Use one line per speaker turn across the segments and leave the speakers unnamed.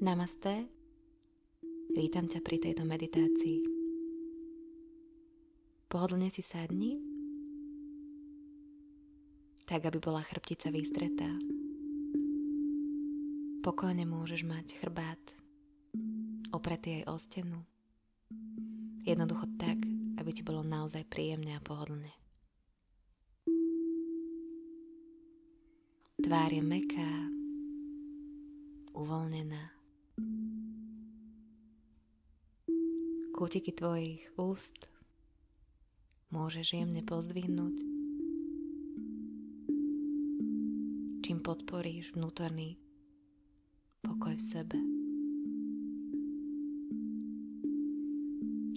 Namaste. Vítam ťa pri tejto meditácii. Pohodlne si sadni, tak aby bola chrbtica vystretá. Pokojne môžeš mať chrbát opretý aj o stenu. Jednoducho tak, aby ti bolo naozaj príjemne a pohodlne. Tvár je meká, uvoľnená. Kútiky tvojich úst môžeš jemne pozdvihnúť, čím podporíš vnútorný pokoj v sebe.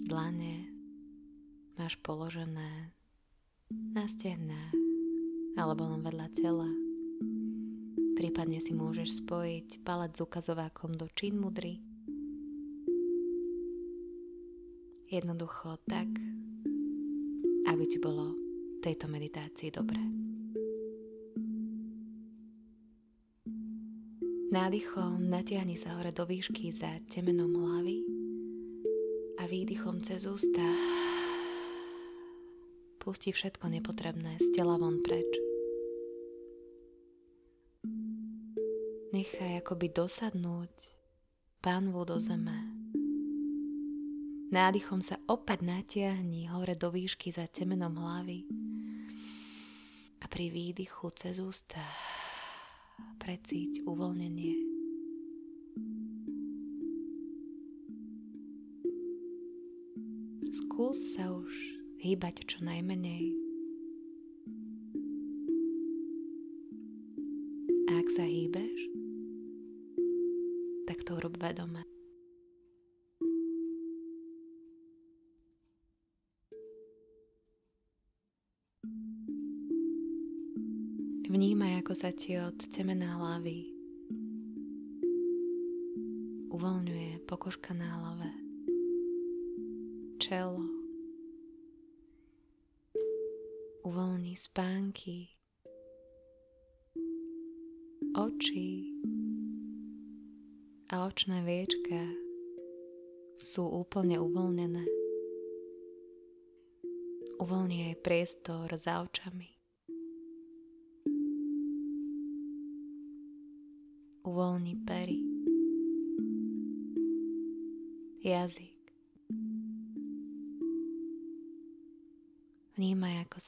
Dlane máš položené na stehnách alebo len vedľa tela. Prípadne si môžeš spojiť palec s ukazovákom do čin mudry Jednoducho tak, aby ti bolo tejto meditácii dobré. Nádychom natiahni sa hore do výšky za temenom hlavy a výdychom cez ústa pusti všetko nepotrebné z tela von preč. Nechaj akoby dosadnúť pánvu do zeme Nádychom sa opäť natiahni hore do výšky za temenom hlavy a pri výdychu cez ústa precíť uvoľnenie. Skús sa už hýbať čo najmenej. Ak sa hýbeš, tak to urob vedome. Ako sa ti od temena hlavy uvoľňuje pokožka na hlave, čelo, uvoľní spánky, oči a očné viečka sú úplne uvoľnené. Uvoľní aj priestor za očami.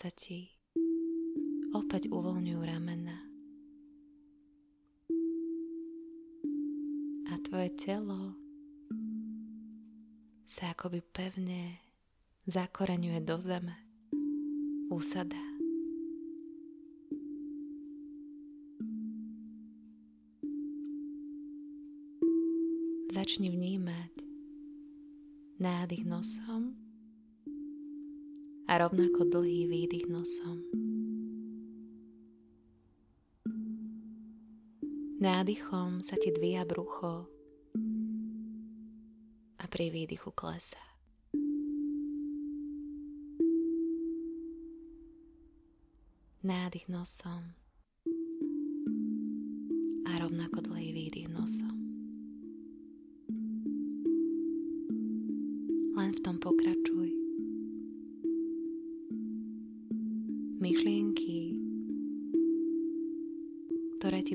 Sa ti opäť uvoľňujú ramena. A tvoje telo sa akoby pevne zakoreňuje do zeme, usadá. Začni vnímať nádych nosom a rovnako dlhý výdych nosom. Nádychom sa ti dvíja brucho a pri výdychu klesa. Nádych nosom a rovnako dlhý výdych nosom. Len v tom pokračuj.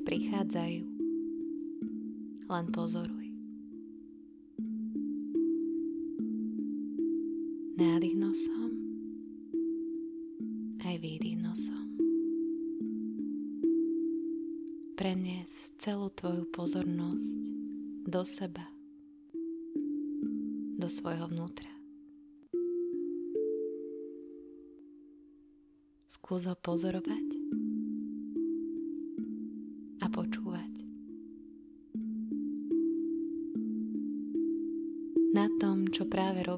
Prichádzajú, len pozoruj. Nádych nosom, aj výdych nosom. Prenies celú tvoju pozornosť do seba do svojho vnútra. Skús ho pozorovať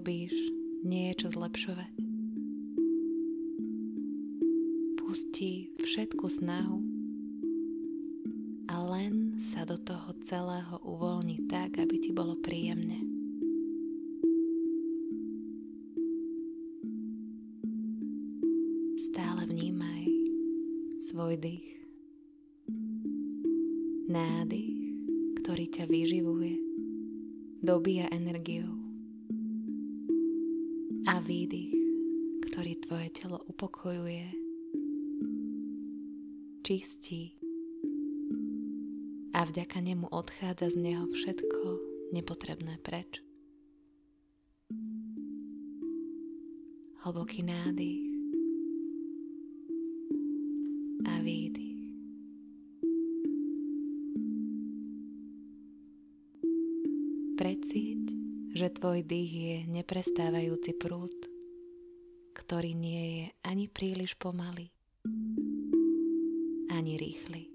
robíš, nie je čo zlepšovať. Pusti všetku snahu a len sa do toho celého uvoľni tak, aby ti bolo príjemne. svoj dých. Nádych, ktorý ťa vyživuje dobíja energiou. Výdych, ktorý tvoje telo upokojuje, čistí a vďaka nemu odchádza z neho všetko nepotrebné preč. Hlboký nádych a výdych. Že tvoj dých je neprestávajúci prúd, ktorý nie je ani príliš pomalý, ani rýchly.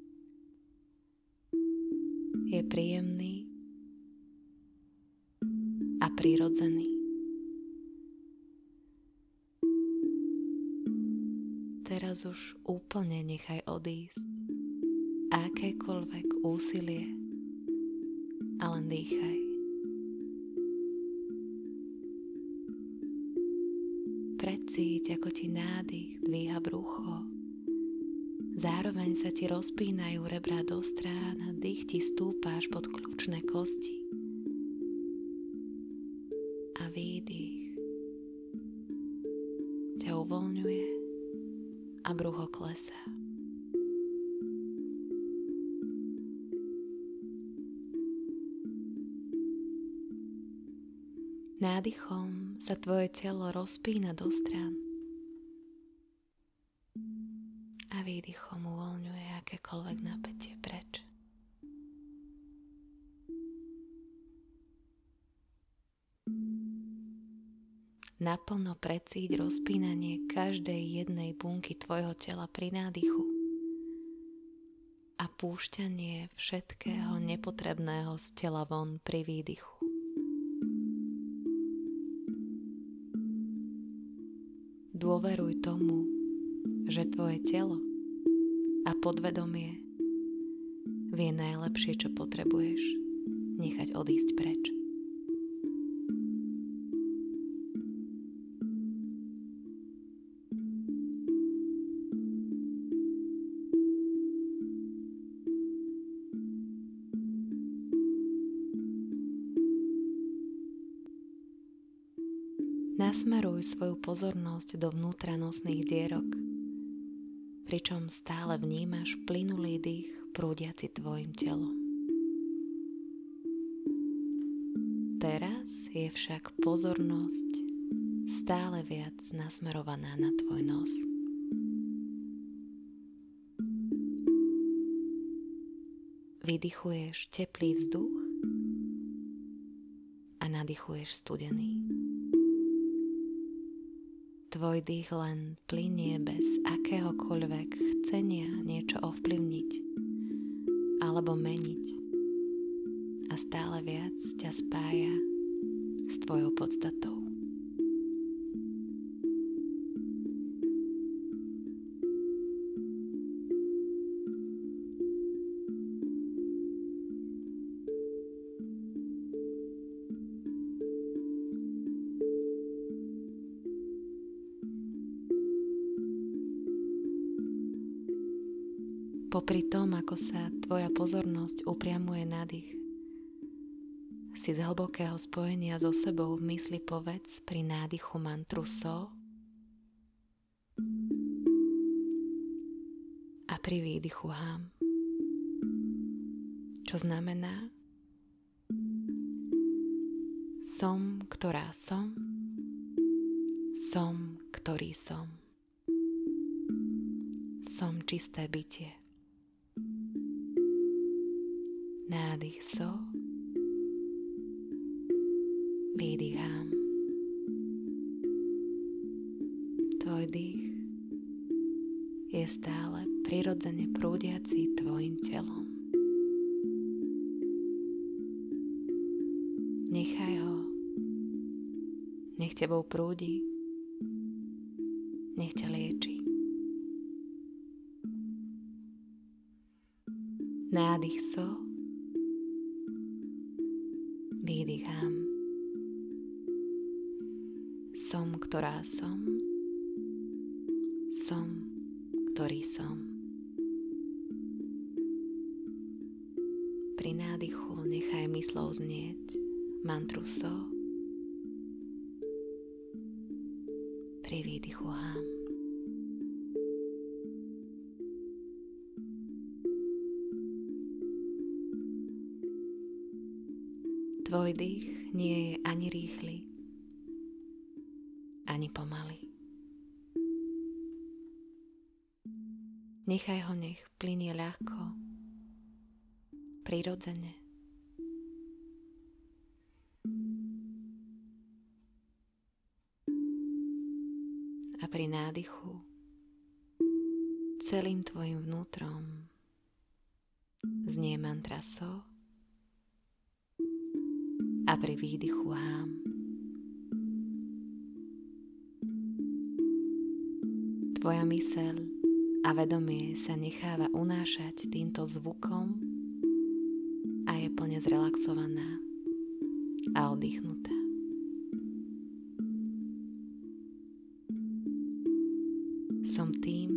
Je príjemný a prirodzený. Teraz už úplne nechaj odísť akékoľvek úsilie a len dýchaj. Precíť, ako ti nádych dvíha brucho. Zároveň sa ti rozpínajú rebra do strán a dých ti stúpa až pod kľúčne kosti. A výdych ťa uvoľňuje a brucho klesá. Telo rozpína do strán a výdychom uvoľňuje akékoľvek napätie preč. Naplno precíť rozpínanie každej jednej bunky tvojho tela pri nádychu a púšťanie všetkého nepotrebného z tela von pri výdychu. Dôveruj tomu, že tvoje telo a podvedomie vie najlepšie, čo potrebuješ nechať odísť preč. Nasmeruj svoju pozornosť do vnútranosných dierok, pričom stále vnímaš plynulý dých prúdiaci tvojim telom. Teraz je však pozornosť stále viac nasmerovaná na tvoj nos. Vydychuješ teplý vzduch a nadýchuješ studený. Tvoj dých len plinie bez akéhokoľvek chcenia niečo ovplyvniť alebo meniť a stále viac ťa spája s tvojou podstatou. Popri tom, ako sa tvoja pozornosť upriamuje na dých, si z hlbokého spojenia so sebou v mysli povedz pri nádychu mantru so a pri výdychu ham. Čo znamená som, ktorá som, som, ktorý som. Som čisté bytie. Nádych so. Výdychám. Tvoj dých je stále prirodzene prúdiaci tvojim telom. Nechaj ho. Nech tebou prúdi. Nech ťa lieči. Som, ktorá som. Som, ktorý som. Pri nádychu nechaj myslou znieť mantru so. Pri výdychu hám. Tvoj dých nie je ani rýchly, ani pomalý. Nechaj ho nech plinie ľahko, prirodzene. A pri nádychu celým tvojim vnútrom znie mantra so a pri výdychu hám. Tvoja myseľ a vedomie sa necháva unášať týmto zvukom a je plne zrelaxovaná a oddychnutá. Som tým,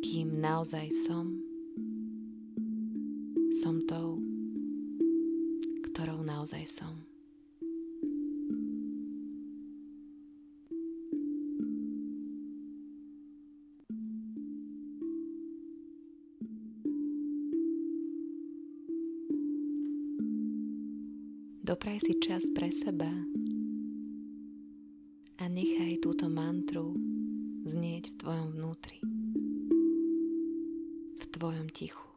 kým naozaj som. Som tou, ktorou naozaj som. Čas pre seba a nechaj túto mantru znieť v tvojom vnútri, v tvojom tichu.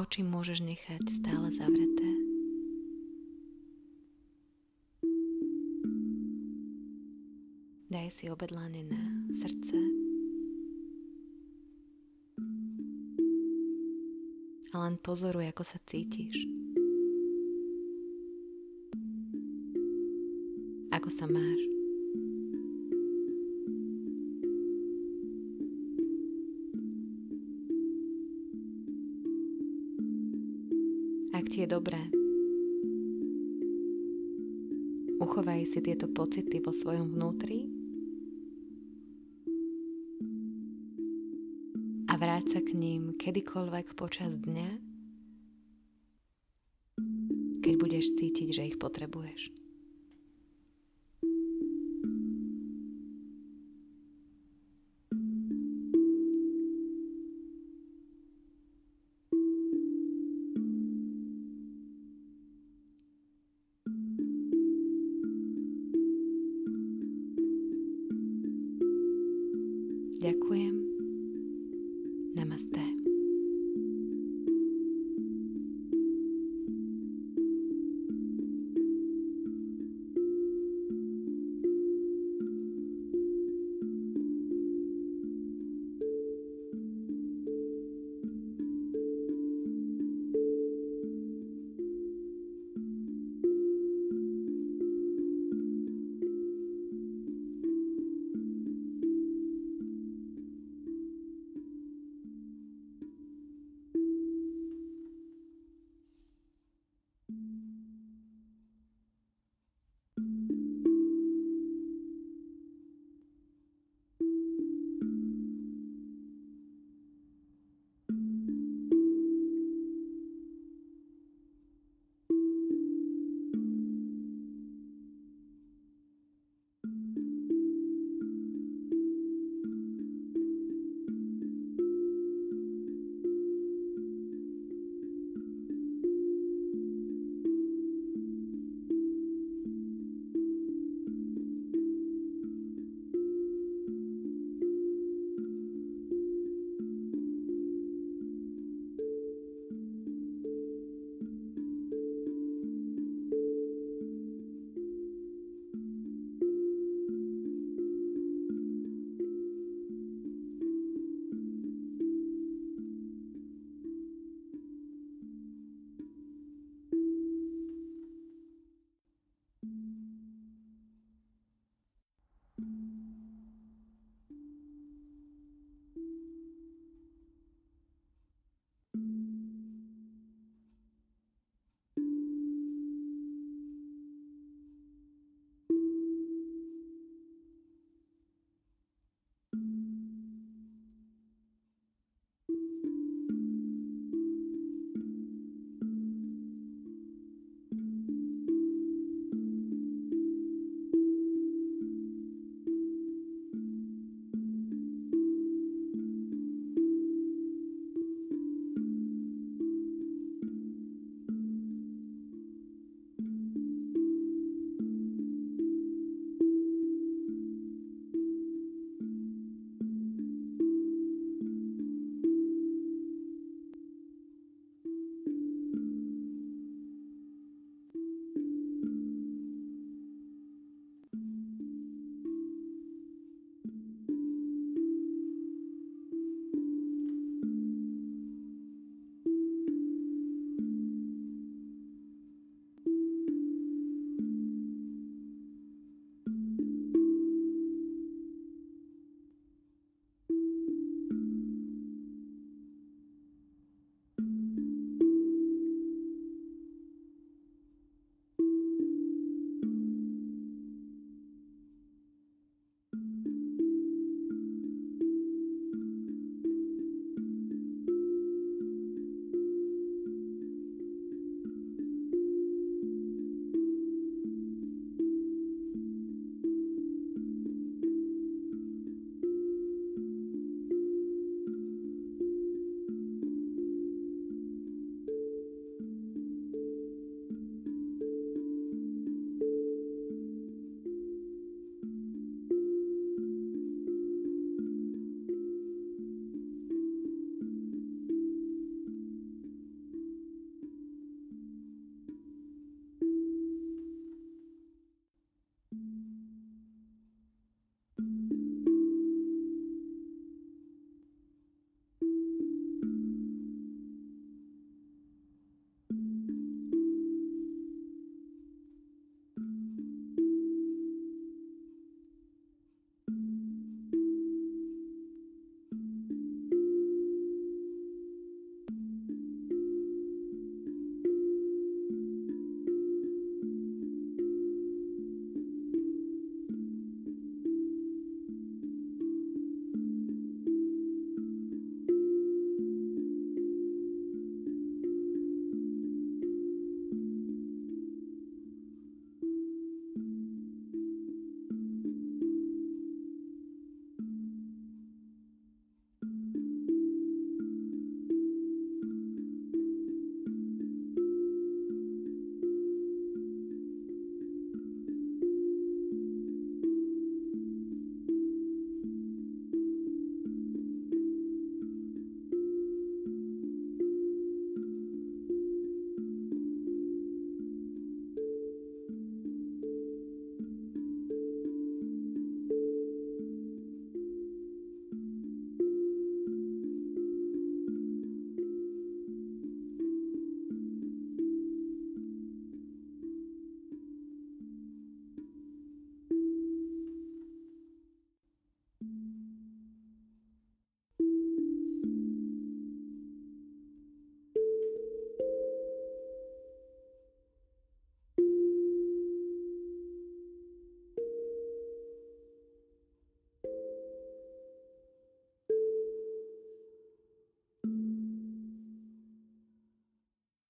Oči môžeš nechať stále zavreté. Daj si obedlanie na srdce. A len pozoruj, ako sa cítiš. Ako sa máš. Je dobré. Uchovaj si tieto pocity vo svojom vnútri a vráť sa k ním kedykoľvek počas dňa, keď budeš cítiť, že ich potrebuješ.